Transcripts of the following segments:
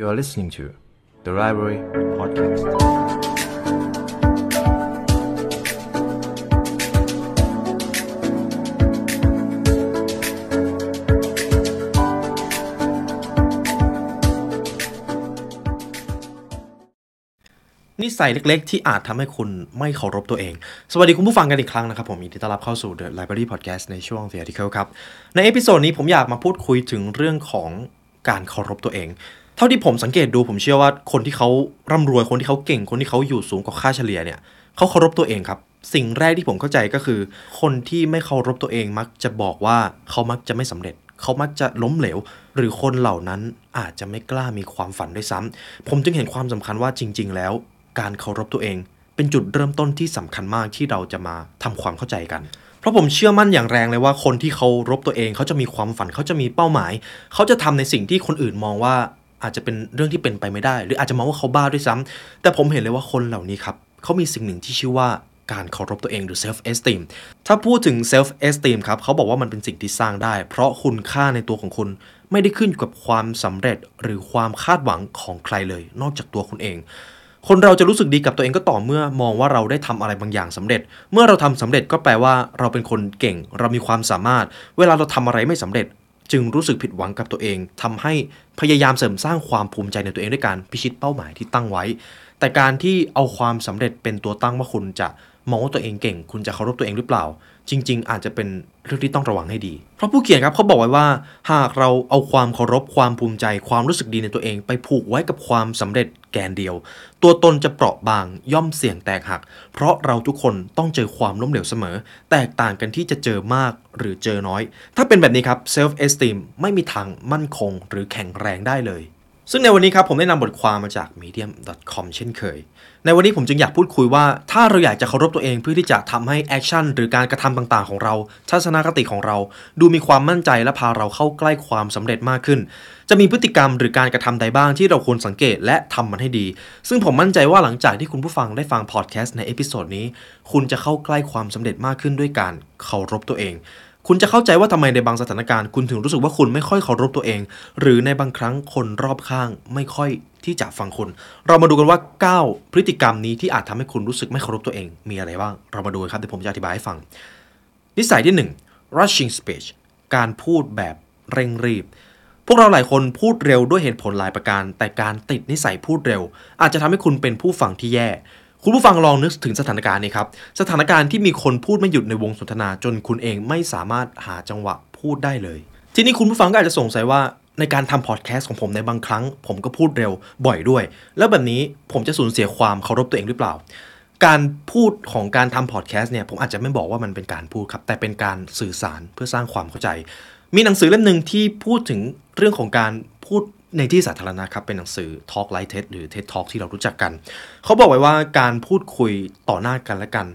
You are listening to the Library Podcast. นิสัยเล็กๆ ที่อาจทำให้คุณไม่เคารพตัวเอง สวัสดีคุณผู้ฟังกันอีกครั้งนะครับ ผมยินดีต้อนรับเข้าสู่ The Library Podcast ในช่วง The Article ครับ ใน episode นี้ผมอยากมาพูดคุยถึงเรื่องของ การเคารพตัวเอง เท่าที่ผมสังเกตดูผมเชื่อว่าคนที่เขาร่ำรวยคนที่เขาเก่งคนที่เขาอยู่สูงกว่าค่าเฉลี่ยเนี่ยเขาเคารพตัวเองครับ สิ่งแรกที่ผมเข้าใจก็คือ คนที่ไม่เคารพตัวเองมักจะบอกว่าเขามักจะไม่สำเร็จเขามักจะล้มเหลว หรือคนเหล่านั้นอาจจะไม่กล้ามีความฝันด้วยซ้ำผมจึงเห็นความสำคัญว่าจริง ๆ แล้ว การเคารพตัวเอง เป็นจุดเริ่มต้นที่สำคัญมากที่เราจะมาทำความเข้าใจกัน เพราะผมเชื่อมั่นอย่างแรงเลยว่าคนที่เคารพตัวเองเขาจะมีความฝันเขาจะมีเป้าหมาย เขาจะทำในสิ่งที่คนอื่นมองว่าอาจจะเป็นเรื่องที่เป็นไปไม่ได้ หรืออาจจะมองว่าเขาบ้าด้วยซ้ำแต่ผมเห็นเลยว่าคนเหล่านี้ครับเขามีสิ่งหนึ่งที่ชื่อว่าการเคารพตัวเองหรือ self esteem ถ้าพูดถึง self esteem ครับเขาบอกว่ามันเป็นสิ่งที่สร้างได้ เพราะคุณค่าในตัวของคุณไม่ได้ขึ้นอยู่กับความสำเร็จหรือความคาดหวังของใครเลย นอกจากตัวคุณเอง คนเราจะรู้สึกดีกับตัวเองก็ต่อเมื่อมองว่าเราได้ทำอะไรบางอย่างสำเร็จ เมื่อเราทำสำเร็จก็แปลว่าเราเป็นคนเก่ง เรามีความสามารถ เวลาเราทำอะไรไม่สำเร็จ จึงรู้สึกผิดหวังกับตัวเองทำให้พยายามเสริมสร้างความภูมิใจในตัวเองด้วยการพิชิตเป้าหมายที่ตั้งไว้ แต่การที่เอาความสำเร็จเป็นตัวตั้งว่าคุณจะ มองว่าตัวเองเก่ง คุณจะเคารพตัวเองหรือเปล่า จริง ๆ อาจจะเป็นเรื่องที่ต้องระวังให้ดี เพราะผู้เขียนครับเขาบอกไว้ว่า หากเราเอาความเคารพความภูมิใจ ความรู้สึกดีในตัวเอง ไปผูกไว้กับความสำเร็จแกนเดียว ตัวตนจะเปราะบางย่อมเสี่ยงแตกหัก เพราะเราทุกคนต้องเจอความล้มเหลวเสมอ แตกต่างกันที่จะเจอมากหรือเจอน้อย ถ้าเป็นแบบนี้ครับ self esteem ไม่มีทางมั่นคงหรือแข็งแรงได้เลย ซึ่งในวันนี้ครับผมได้นำบทความมาจาก medium.com เช่นเคย ในวันนี้ผมจึงอยากพูดคุยว่า ถ้าเราอยากจะเคารพตัวเองเพื่อที่จะทำให้แอคชั่นหรือการกระทำต่างๆ ของเรา ทัศนคติของเรา ดูมีความมั่นใจและพาเราเข้าใกล้ความสำเร็จมากขึ้น จะมีพฤติกรรมหรือการกระทำใดบ้างที่เราควรสังเกตและทำมันให้ดี ซึ่งผมมั่นใจว่าหลังจากที่คุณผู้ฟังได้ฟังพอดแคสต์ใน episode นี้ คุณจะเข้าใกล้ความสำเร็จมากขึ้นด้วยการเคารพตัวเอง คุณจะเข้าใจว่าทำไมในบางสถานการณ์ คุณถึงรู้สึกว่าคุณไม่ค่อยเคารพตัวเอง หรือในบางครั้งคนรอบข้างไม่ค่อยที่จะฟังคุณ เรามาดูกันว่า 9 พฤติกรรมนี้ที่อาจทำให้คุณรู้สึกไม่เคารพตัวเอง มีอะไรบ้าง เรามาดูครับเดี๋ยวผมจะอธิบายให้ฟัง นิสัยที่ 1 rushing speech การพูดแบบเร่งรีบ พวกเราหลายคนพูดเร็วด้วยเหตุผลหลายประการ แต่การติดนิสัยพูดเร็ว อาจจะทำให้คุณเป็นผู้ฟังที่แย่ คุณผู้ฟังลองนึกถึงสถานการณ์นี้ครับ สถานการณ์ที่มีคนพูดไม่หยุดในวงสนทนาจนคุณเองไม่สามารถหาจังหวะพูดได้เลย ทีนี้คุณผู้ฟังก็อาจจะสงสัยว่าในการทำพอดแคสต์ของผมในบางครั้ง ผมก็พูดเร็วบ่อยด้วย แล้วแบบนี้ผมจะสูญเสียความเคารพตัวเองหรือเปล่า การพูดของการทำพอดแคสต์เนี่ยผมอาจจะไม่บอกว่ามันเป็นการพูดครับแต่เป็นการสื่อสารเพื่อสร้างความเข้าใจ มีหนังสือเล่มหนึ่งที่พูดถึงเรื่องของการพูด ในที่สาธารณะครับ เป็นหนังสือ Talk Like TED หรือ TED Talk ที่เรารู้จักกัน เขาบอกไว้ว่าการพูดคุยต่อหน้ากันและกัน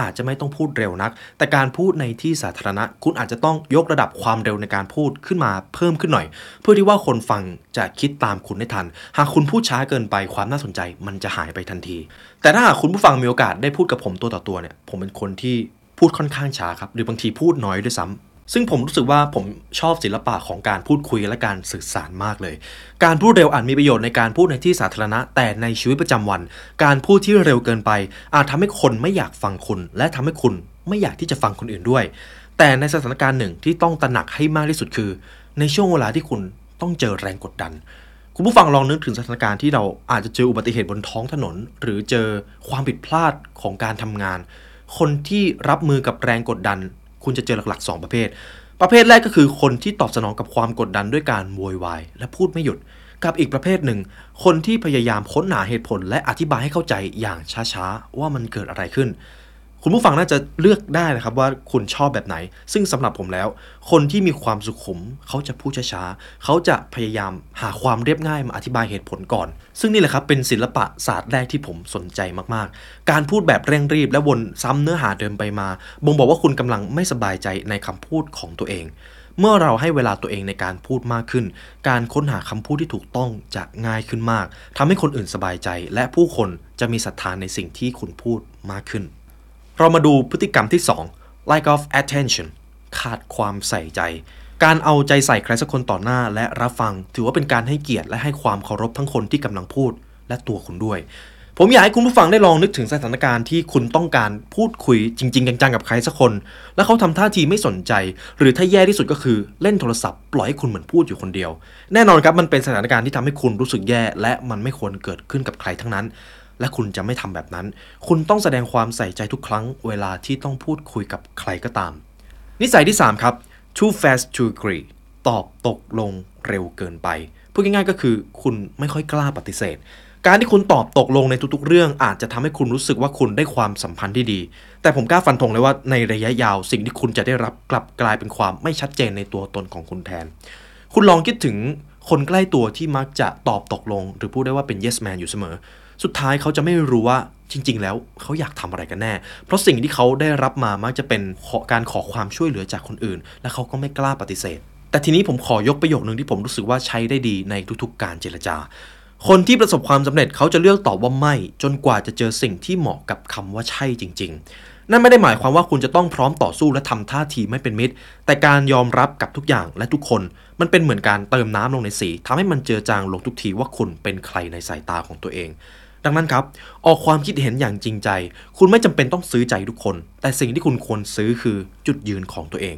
อาจจะไม่ต้องพูดเร็วนัก แต่การพูดในที่สาธารณะ คุณอาจจะต้องยกระดับความเร็วในการพูดขึ้นมาเพิ่มขึ้นหน่อย เพื่อที่ว่าคนฟังจะคิดตามคุณได้ทัน หากคุณพูดช้าเกินไปความน่าสนใจ มันจะหายไปทันที แต่ถ้าหากคุณผู้ฟังมีโอกาสได้พูดกับผมตัวต่อตัวเนี่ยผมเป็นคนที่พูดค่อนข้างช้าครับหรือบางทีพูดน้อยด้วยซ้ำ ซึ่งผมรู้สึกว่าผมชอบศิลปะของการพูดคุยและการสื่อสารมากเลย การพูดเร็วอาจมีประโยชน์ในการพูดในที่สาธารณะ แต่ในชีวิตประจำวัน การพูดที่เร็วเกินไป อาจทำให้คนไม่อยากฟังคุณ และทำให้คุณไม่อยากที่จะฟังคนอื่นด้วย แต่ในสถานการณ์หนึ่งที่ต้องตระหนักให้มากที่สุดคือ ในช่วงเวลาที่คุณต้องเจอแรงกดดัน คุณผู้ฟังลองนึกถึงสถานการณ์ที่เราอาจจะเจออุบัติเหตุบนท้องถนน หรือเจอความผิดพลาดของการทำงาน คนที่รับมือกับแรงกดดัน คุณจะเจอหลักๆ 2 ประเภท ประเภทแรกก็คือคนที่ตอบสนองกับความกดดันด้วยการโวยวายและพูดไม่หยุด กับอีกประเภทหนึ่ง คนที่พยายามค้นหาเหตุผลและอธิบายให้เข้าใจอย่างช้าๆว่ามันเกิดอะไรขึ้น คุณผู้ฟังน่าจะเลือกได้นะครับว่าคุณชอบแบบไหน ซึ่งสำหรับผมแล้ว คนที่มีความสุขุม เขาจะพูดช้าๆเขาจะพยายามหาความเรียบง่ายมาอธิบายเหตุผลก่อน ซึ่งนี่แหละครับเป็นศิลปะศาสตร์แรกที่ผมสนใจมากๆ การพูดแบบเร่งรีบและวนซ้ำเนื้อหาเดิมไปมา บ่งบอกว่าคุณกำลังไม่สบายใจในคำพูดของตัวเองเมื่อเราให้เวลาตัวเองในการพูดมากขึ้น การค้นหาคำพูดที่ถูกต้องจะง่ายขึ้นมาก ทำให้คนอื่นสบายใจ และผู้คนจะมีศรัทธานในสิ่งที่คุณพูดมากขึ้น เรามาดูพฤติกรรมที่ 2 lack of attention ขาดความใส่ใจ การเอาใจใส่ใครสักคนต่อหน้าและรับฟัง ถือว่าเป็นการให้เกียรติและให้ความเคารพทั้งคนที่กำลังพูดและตัวคุณด้วย ผมอยากให้คุณผู้ฟังได้ลองนึกถึงสถานการณ์ที่คุณต้องการพูดคุยจริง ๆ จังๆกับใครสักคน แล้วเขาทำท่าทีไม่สนใจ หรือถ้าแย่ที่สุดก็คือเล่นโทรศัพท์ปล่อยให้คุณเหมือนพูดอยู่คนเดียว แน่นอนครับมันเป็นสถานการณ์ที่ทำให้คุณรู้สึกแย่ และมันไม่ควรเกิดขึ้นกับใครทั้งนั้น และคุณจะไม่ทำแบบนั้น คุณต้องแสดงความใส่ใจทุกครั้งเวลาที่ต้องพูดคุยกับใครก็ตาม นิสัยที่ 3 ครับ too fast to agree ตอบตกลงเร็วเกินไป พูดง่ายๆก็คือคุณไม่ค่อยกล้าปฏิเสธ การที่คุณตอบตกลงในทุกๆ เรื่องอาจจะทำให้คุณรู้สึกว่าคุณได้ความสัมพันธ์ที่ดี แต่ผมกล้าฟันธงเลยว่าในระยะยาวสิ่งที่คุณจะได้รับกลับกลายเป็นความไม่ชัดเจนในตัวตนของคุณแทน คุณลองคิดถึงคนใกล้ตัวที่มักจะตอบตกลง หรือพูดได้ว่าเป็น yes man อยู่เสมอ สุดท้ายเขาจะไม่รู้ว่าจริง ๆ แล้วเขาอยากทำอะไรกันแน่ เพราะสิ่งที่เขาได้รับมามักจะเป็นขอการขอความช่วยเหลือจากคนอื่น และเขาก็ไม่กล้าปฏิเสธ แต่ทีนี้ผมขอยกประโยคนึงที่ผมรู้สึกว่าใช้ได้ดีในทุกๆ การเจรจา คนที่ประสบความสำเร็จเขาจะเลือกตอบว่าไม่ จนกว่าจะเจอสิ่งที่เหมาะกับคำว่าใช่จริง ๆ นั่นไม่ได้หมายความว่าคุณจะต้องพร้อมต่อสู้และทำท่าทีไม่เป็นมิตร แต่การยอมรับกับทุกอย่างและทุกคน มันเป็นเหมือนการเติมน้ำลงในสีทำให้มันเจือจางลงทุกทีว่าคุณเป็นใครในสายตาของตัวเอง ดังนั้นครับ ออกความคิดเห็นอย่างจริงใจ คุณไม่จำเป็นต้องซื้อใจทุกคน แต่สิ่งที่คุณควรซื้อคือจุดยืนของตัวเอง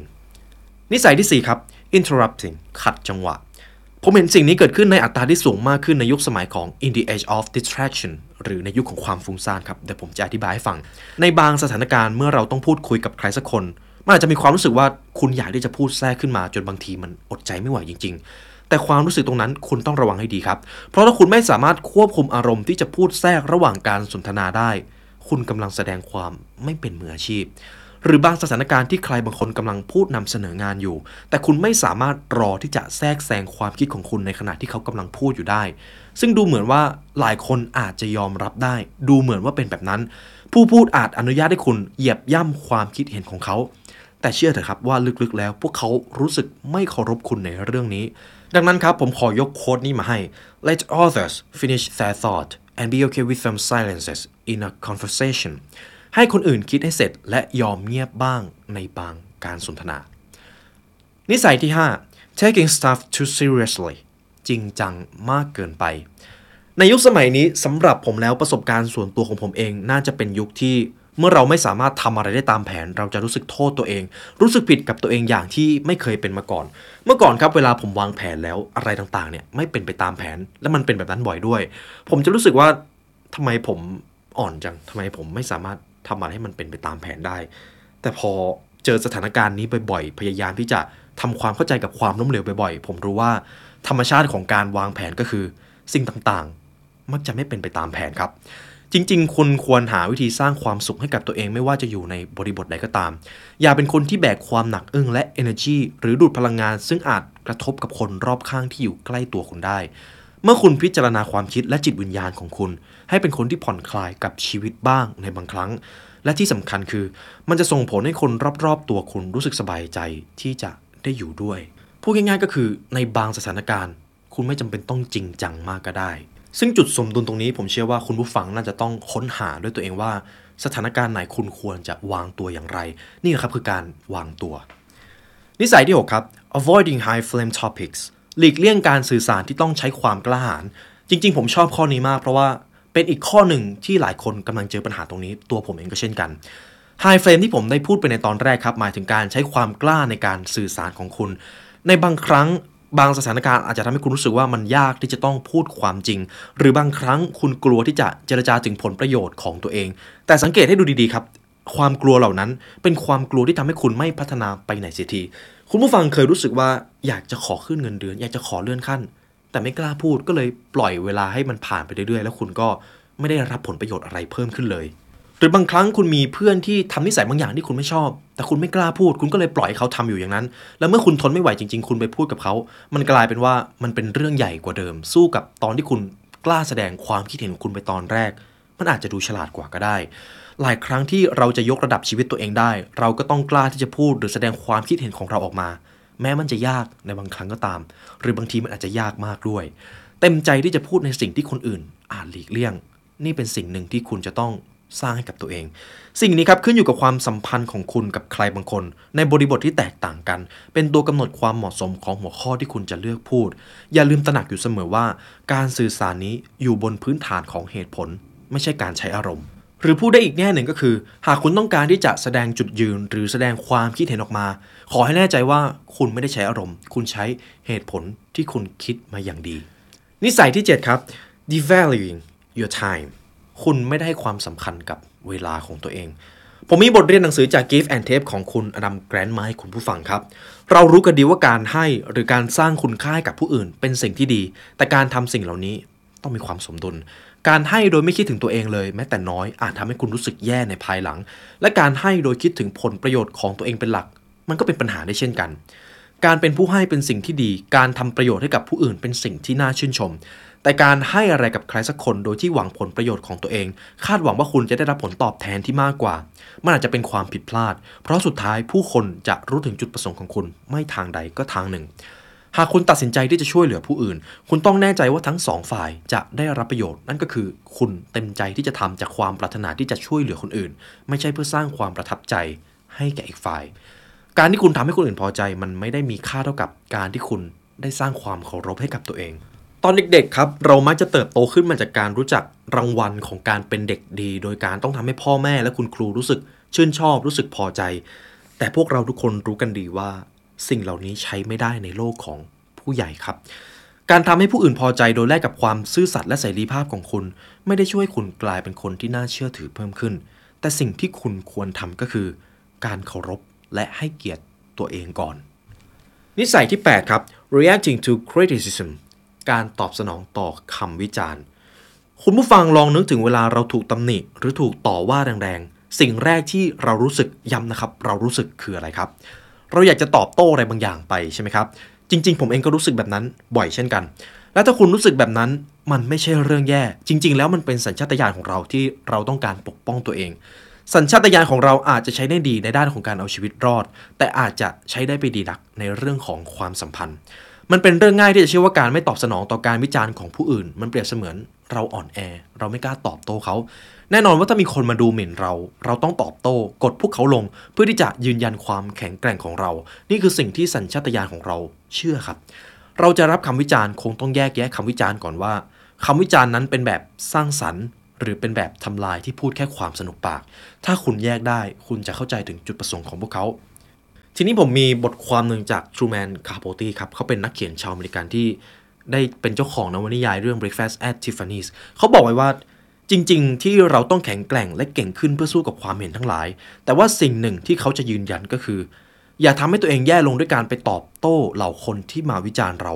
นิสัยที่ 4 ครับ interrupting ขัดจังหวะ ผมเห็นสิ่งนี้เกิดขึ้นในอัตราที่สูงมากขึ้นในยุคสมัยของ in the age of distraction หรือในยุคของความฟุ้งซ่านครับเดี๋ยวผมจะอธิบายให้ฟัง ในบางสถานการณ์เมื่อเราต้องพูดคุยกับใครสักคนมันอาจจะมีความรู้สึกว่าคุณอยากที่จะพูดแทรกขึ้นมาจนบางทีมันอดใจไม่ไหวจริง ๆ แต่ความรู้สึกตรงนั้นคุณต้องระวังให้ดีครับ เพราะถ้าคุณไม่สามารถควบคุมอารมณ์ที่จะพูดแทรกระหว่างการสนทนาได้ คุณกำลังแสดงความไม่เป็นมืออาชีพ หรือบางสถานการณ์ที่ใครบางคนกำลังพูดนำเสนองานอยู่ แต่คุณไม่สามารถรอที่จะแทรกแซงความคิดของคุณในขณะที่เขากำลังพูดอยู่ได้ ซึ่งดูเหมือนว่าหลายคนอาจจะยอมรับได้ ดูเหมือนว่าเป็นแบบนั้น ผู้พูดอาจอนุญาตให้คุณเหยียบย่ำความคิดเห็นของเขาแต่เชื่อเถอะครับว่าลึกๆ แล้วพวกเขารู้สึกไม่เคารพคุณในเรื่องนี้ ดังนั้นครับผมขอยกโค้ดนี้มาให้ Let others finish their thought and be okay with some silences in a conversation ให้คนอื่นคิดให้เสร็จและยอมเงียบบ้างในบางการสนทนา นิสัยที่ 5 taking stuff too seriously จริงจังมากเกินไป ในยุคสมัยนี้สำหรับผมแล้วประสบการณ์ส่วนตัวของผมเองน่าจะเป็นยุคที่ เมื่อเราไม่สามารถทำอะไรได้ตามแผน เราจะรู้สึกโทษตัวเอง รู้สึกผิดกับตัวเองอย่างที่ไม่เคยเป็นมาก่อน เมื่อก่อนครับเวลาผมวางแผนแล้วอะไรต่างๆเนี่ยไม่เป็นไปตามแผนและมันเป็นแบบนั้นบ่อยด้วย ผมจะรู้สึกว่าทำไมผมอ่อนจังทำไมผมไม่สามารถทำอะไรให้มันเป็นไปตามแผนได้ แต่พอเจอสถานการณ์นี้บ่อยๆพยายามที่จะทำความเข้าใจกับความล้มเหลวบ่อยๆ ผมรู้ว่าธรรมชาติของการวางแผนก็คือ สิ่งต่างๆ มักจะไม่เป็นไปตามแผนครับ จริง ๆ คุณควรหาวิธีสร้างความสุขให้กับตัวเองไม่ว่าจะอยู่ในบริบทใดก็ตาม อย่าเป็นคนที่แบกความหนักอึ้งและ energy หรือดูดพลังงาน ซึ่งอาจกระทบกับคนรอบข้างที่อยู่ใกล้ตัวคุณได้ เมื่อคุณพิจารณาความคิดและจิตวิญญาณของคุณ ให้เป็นคนที่ผ่อนคลายกับชีวิตบ้างในบางครั้ง และที่สำคัญคือ มันจะส่งผลให้คนรอบๆ ตัวคุณรู้สึกสบายใจที่จะได้อยู่ด้วยพูดง่ายๆก็คือในบางสถานการณ์ คุณไม่จำเป็นต้องจริงจังมากก็ได้ ซึ่งจุดสมดุลตรงนี้ผมเชื่อว่าคุณผู้ฟังน่าจะต้องค้นหาด้วยตัวเองว่า สถานการณ์ไหนคุณควรจะวางตัวอย่างไร นี่นะครับคือการวางตัว นิสัยที่ 6 ครับ avoiding high flame topics หลีกเลี่ยงการสื่อสารที่ต้องใช้ความกล้าหาญจริง ๆ ผมชอบข้อนี้มากเพราะว่าเป็นอีกข้อหนึ่งที่หลายคนกำลังเจอปัญหาตรงนี้ ตัวผมเองก็เช่นกัน High flame ที่ผมได้พูดไปในตอนแรกครับ หมายถึงการใช้ความกล้าในการสื่อสารของคุณ ในบางครั้ง บางสถานการณ์อาจจะทำให้คุณรู้สึกว่ามันยากที่จะต้องพูดความจริง หรือบางครั้งคุณกลัวที่จะเจรจาถึงผลประโยชน์ของตัวเอง แต่สังเกตให้ดูดีๆครับ ความกลัวเหล่านั้นเป็นความกลัวที่ทำให้คุณไม่พัฒนาไปไหนเสียที คุณผู้ฟังเคยรู้สึกว่าอยากจะขอขึ้นเงินเดือน อยากจะขอเลื่อนขั้น แต่ไม่กล้าพูดก็เลยปล่อยเวลาให้มันผ่านไปเรื่อยๆ แล้วคุณก็ไม่ได้รับผลประโยชน์อะไรเพิ่มขึ้นเลย หรือบางครั้งคุณมีเพื่อนที่ทำนิสัยบางอย่างที่คุณไม่ชอบ แต่คุณไม่กล้าพูด คุณก็เลยปล่อยให้เขาทำอยู่อย่างนั้น แล้วเมื่อคุณทนไม่ไหวจริง ๆ คุณไปพูดกับเขา มันกลายเป็นว่ามันเป็นเรื่องใหญ่กว่าเดิม สู้กับตอนที่คุณกล้าแสดงความคิดเห็นของคุณไปตอนแรก มันอาจจะดูฉลาดกว่าก็ได้ หลายครั้งที่เราจะยกระดับชีวิตตัวเองได้ เราก็ต้องกล้าที่จะพูดหรือแสดงความคิดเห็นของเราออกมา แม้มันจะยากในบางครั้งก็ตาม หรือบางทีมันอาจจะยากมากด้วย เต็มใจที่จะพูดในสิ่งที่คนอื่นอาจหลีกเลี่ยง นี่เป็นสิ่งหนึ่งที่คุณจะต้อง สร้างให้กับตัวเอง สิ่งนี้ครับขึ้นอยู่กับความสัมพันธ์ของคุณกับใครบางคน ในบริบทที่แตกต่างกัน เป็นตัวกำหนดความเหมาะสมของหัวข้อที่คุณจะเลือกพูด อย่าลืมตระหนักอยู่เสมอว่า การสื่อสารนี้อยู่บนพื้นฐานของเหตุผล ไม่ใช่การใช้อารมณ์ หรือพูดได้อีกแง่หนึ่งก็คือ หากคุณต้องการที่จะแสดงจุดยืน หรือแสดงความคิดเห็นออกมา ขอให้แน่ใจว่าคุณไม่ได้ใช้อารมณ์ คุณใช้เหตุผลที่คุณคิดมาอย่างดี นิสัยที่ 7 ครับ devaluing your time คุณไม่ได้ให้ความสำคัญกับเวลาของตัวเอง ผมมีบทเรียนหนังสือจาก Give and Take ของคุณอดัมแกรนด์มาให้คุณผู้ฟังครับ เรารู้กันดีว่าการให้หรือการสร้างคุณค่าให้กับผู้อื่น เป็นสิ่งที่ดี แต่การทำสิ่งเหล่านี้ต้องมีความสมดุล การให้โดยไม่คิดถึงตัวเองเลย แม้แต่น้อยอาจทำให้คุณรู้สึกแย่ในภายหลัง และการให้โดยคิดถึงผลประโยชน์ของตัวเองเป็นหลัก มันก็เป็นปัญหาได้เช่นกันการเป็นผู้ให้เป็นสิ่งที่ดี การทำประโยชน์ให้กับผู้อื่นเป็นสิ่งที่น่าชื่นชม แต่การให้อะไรกับใครสักคนโดยที่หวังผลประโยชน์ของตัวเอง คาดหวังว่าคุณจะได้รับผลตอบแทนที่มากกว่า มันอาจจะเป็นความผิดพลาด เพราะสุดท้ายผู้คนจะรู้ถึงจุดประสงค์ของคุณไม่ทางใดก็ทางหนึ่ง หากคุณตัดสินใจที่จะช่วยเหลือผู้อื่น คุณต้องแน่ใจว่าทั้งสองฝ่ายจะได้รับประโยชน์ นั่นก็คือ คุณเต็มใจที่จะทำจากความปรารถนาที่จะช่วยเหลือคนอื่น ไม่ใช่เพื่อสร้างความประทับใจให้แก่อีกฝ่าย การที่คุณทำให้คนอื่นพอใจ มันไม่ได้มีค่าเท่ากับการที่คุณได้สร้างความเคารพให้กับตัวเอง ตอนเด็กๆครับ เรามักจะเติบโตขึ้นมาจากการรู้จักรางวัลของการเป็นเด็กดี โดยการต้องทำให้พ่อแม่และคุณครูรู้สึกชื่นชอบรู้สึกพอใจ แต่พวกเราทุกคนรู้กันดีว่า สิ่งเหล่านี้ใช้ไม่ได้ในโลกของผู้ใหญ่ครับ การทำให้ผู้อื่นพอใจโดยแลกกับความซื่อสัตย์และเสรีภาพของคุณ ไม่ได้ช่วยคุณกลายเป็นคนที่น่าเชื่อถือเพิ่มขึ้น แต่สิ่งที่คุณควรทำก็คือ การเคารพและให้เกียรติตัวเองก่อน นิสัยที่ 8 ครับ reacting to criticism การตอบสนองต่อคำวิจารณ์ คุณผู้ฟังลองนึกถึงเวลาเราถูกตำหนิ หรือถูกต่อว่าแรงๆ สิ่งแรกที่เรารู้สึกย้ำนะครับ เรารู้สึกคืออะไรครับ เราอยากจะตอบโต้อะไรบางอย่างไปใช่ไหมครับ จริง ๆ ผมเองก็รู้สึกแบบนั้นบ่อยเช่นกัน และถ้าคุณรู้สึกแบบนั้นมันไม่ใช่เรื่องแย่ จริง ๆ แล้วมันเป็นสัญชาตญาณของเราที่เราต้องการปกป้องตัวเอง สัญชาตญาณของเราอาจจะใช้ได้ดีในด้านของการเอาชีวิตรอด แต่อาจจะใช้ได้ไปดีดักในเรื่องของความสัมพันธ์ มันเป็นเรื่องง่ายที่จะเชื่อว่าการไม่ตอบสนองต่อการวิจารณ์ของผู้อื่น มันเปรียบเสมือนเราอ่อนแอ เราไม่กล้าตอบโต้เขา แน่นอนว่าถ้ามีคนมาดูหมิ่นเรา เราต้องตอบโต้ กดพวกเขาลง เพื่อที่จะยืนยันความแข็งแกร่งของเรา นี่คือสิ่งที่สัญชาตญาณของเราเชื่อครับ เราจะรับคำวิจารณ์คงต้องแยกแยะคำวิจารณ์ก่อนว่าคำวิจารณ์นั้นเป็นแบบสร้างสรรค์ หรือเป็นแบบทำลายที่พูดแค่ความสนุกปาก ถ้าคุณแยกได้คุณจะเข้าใจถึงจุดประสงค์ของพวกเขา ทีนี้ผมมีบทความหนึ่งจาก Truman Capote ครับเขาเป็นนักเขียนชาวอเมริกันที่ได้เป็นเจ้าของนวนิยายเรื่อง Breakfast at Tiffany's เขาบอกไว้ว่าจริง ๆ ที่เราต้องแข็งแกร่งและเก่งขึ้นเพื่อสู้กับความเห็นทั้งหลาย แต่ว่าสิ่งหนึ่งที่เขาจะยืนยันก็คือ อย่าทำให้ตัวเองแย่ลงด้วยการไปตอบโต้เหล่าคนที่มาวิจารณ์เรา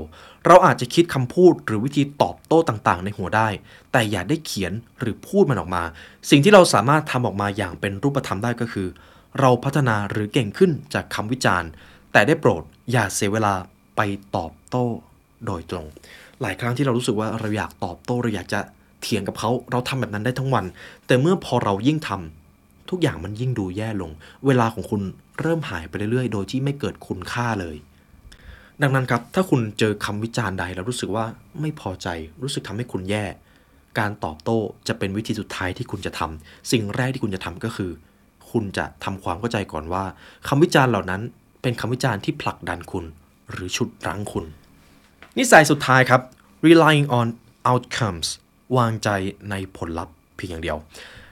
เราอาจจะคิดคำพูดหรือวิธีตอบโต้ต่างๆ ในหัวได้ แต่อย่าได้เขียนหรือพูดมันออกมา สิ่งที่เราสามารถทำออกมาอย่างเป็นรูปธรรมได้ก็คือ เราพัฒนาหรือเก่งขึ้นจากคำวิจารณ์ แต่ได้โปรดอย่าเสียเวลาไปตอบโต้โดยตรง หลายครั้งที่เรารู้สึกว่าเราอยากตอบโต้เราอยากจะเถียงกับเขาเราทำแบบนั้นได้ทั้งวัน แต่เมื่อพอเรายิ่งทำทุกอย่างมันยิ่งดูแย่ลง เวลาของคุณเริ่มหายไปเรื่อยๆ โดยที่ไม่เกิดคุณค่าเลย ดังนั้นครับ ถ้าคุณเจอคำวิจารณ์ใดแล้วรู้สึกว่าไม่พอใจ รู้สึกทำให้คุณแย่ การตอบโต้จะเป็นวิธีสุดท้ายที่คุณจะทำสิ่งแรกที่คุณจะทำก็คือ คุณจะทำความเข้าใจก่อนว่าคำวิจารณ์เหล่านั้นเป็นคำวิจารณ์ที่ผลักดันคุณ หรือฉุดรั้งคุณ นิสัยสุดท้ายครับ relying on outcomes วางใจในผลลัพธ์เพียงอย่างเดียว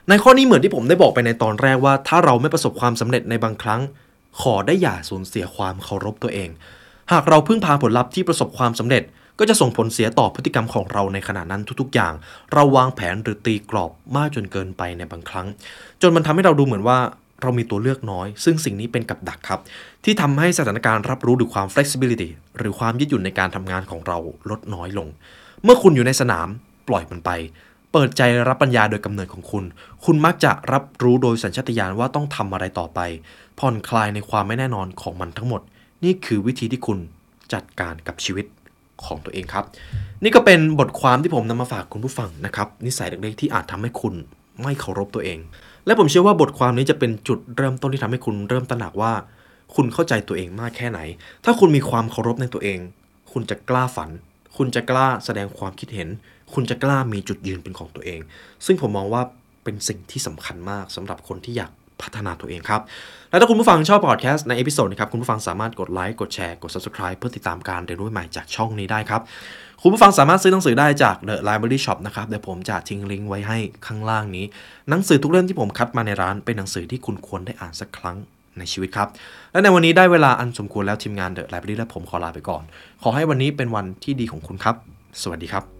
ในข้อนี้เหมือนที่ผมได้บอกไปในตอนแรกว่า ถ้าเราไม่ประสบความสำเร็จในบางครั้ง ขอได้อย่าสูญเสียความเคารพตัวเอง หากเราพึ่งพาผลลัพธ์ที่ประสบความสำเร็จ ก็จะส่งผลเสียต่อพฤติกรรมของเราในขณะนั้นทุกๆ อย่าง เราวางแผนหรือตีกรอบมากจนเกินไปในบางครั้ง จนมันทำให้เราดูเหมือนว่าเรามีตัวเลือกน้อย ซึ่งสิ่งนี้เป็นกับดักครับ ที่ทำให้สถานการณ์รับรู้หรือความ flexibility หรือความยืดหยุ่นในการทำงานของเราลดน้อยลง เมื่อคุณอยู่ในสนามปล่อยมันไป เปิดใจรับปัญญาโดยกำเนิดของคุณ คุณมักจะรับรู้โดยสัญชาตญาณว่าต้องทำอะไรต่อไป ผ่อนคลายในความไม่แน่นอนของมันทั้งหมด นี่คือวิธีที่คุณจัดการกับชีวิต ของตัวเองครับ นี่ก็เป็นบทความที่ผมนำมาฝากคุณผู้ฟังนะครับ นิสัยเล็กๆที่อาจทำให้คุณไม่เคารพตัวเอง และผมเชื่อว่าบทความนี้จะเป็นจุดเริ่มต้นที่ทำให้คุณเริ่มตระหนักว่า คุณเข้าใจตัวเองมากแค่ไหน ถ้าคุณมีความเคารพในตัวเอง คุณจะกล้าฝัน คุณจะกล้าแสดงความคิดเห็น คุณจะกล้ามีจุดยืนเป็นของตัวเอง ซึ่งผมมองว่าเป็นสิ่งที่สำคัญมากสำหรับคนที่อยาก พัฒนาตัวเองครับ และถ้าคุณผู้ฟังชอบพอดแคสต์ใน episode นี้ครับ คุณผู้ฟังสามารถกดไลค์ กดแชร์ กด subscribe เพื่อติดตามการเรียนรู้ใหม่จากช่องนี้ได้ครับ คุณผู้ฟังสามารถซื้อหนังสือได้จาก The Library Shop นะครับ เดี๋ยวผมจะทิ้งลิงก์ไว้ให้ข้างล่างนี้ หนังสือทุกเล่มที่ผมคัดมาในร้านเป็นหนังสือที่คุณควรได้อ่านสักครั้งในชีวิตครับ และในวันนี้ได้เวลาอันสมควรแล้วทีมงาน The Library และผมขอลาไปก่อน ขอให้วันนี้เป็นวันที่ดีของคุณครับ สวัสดีครับ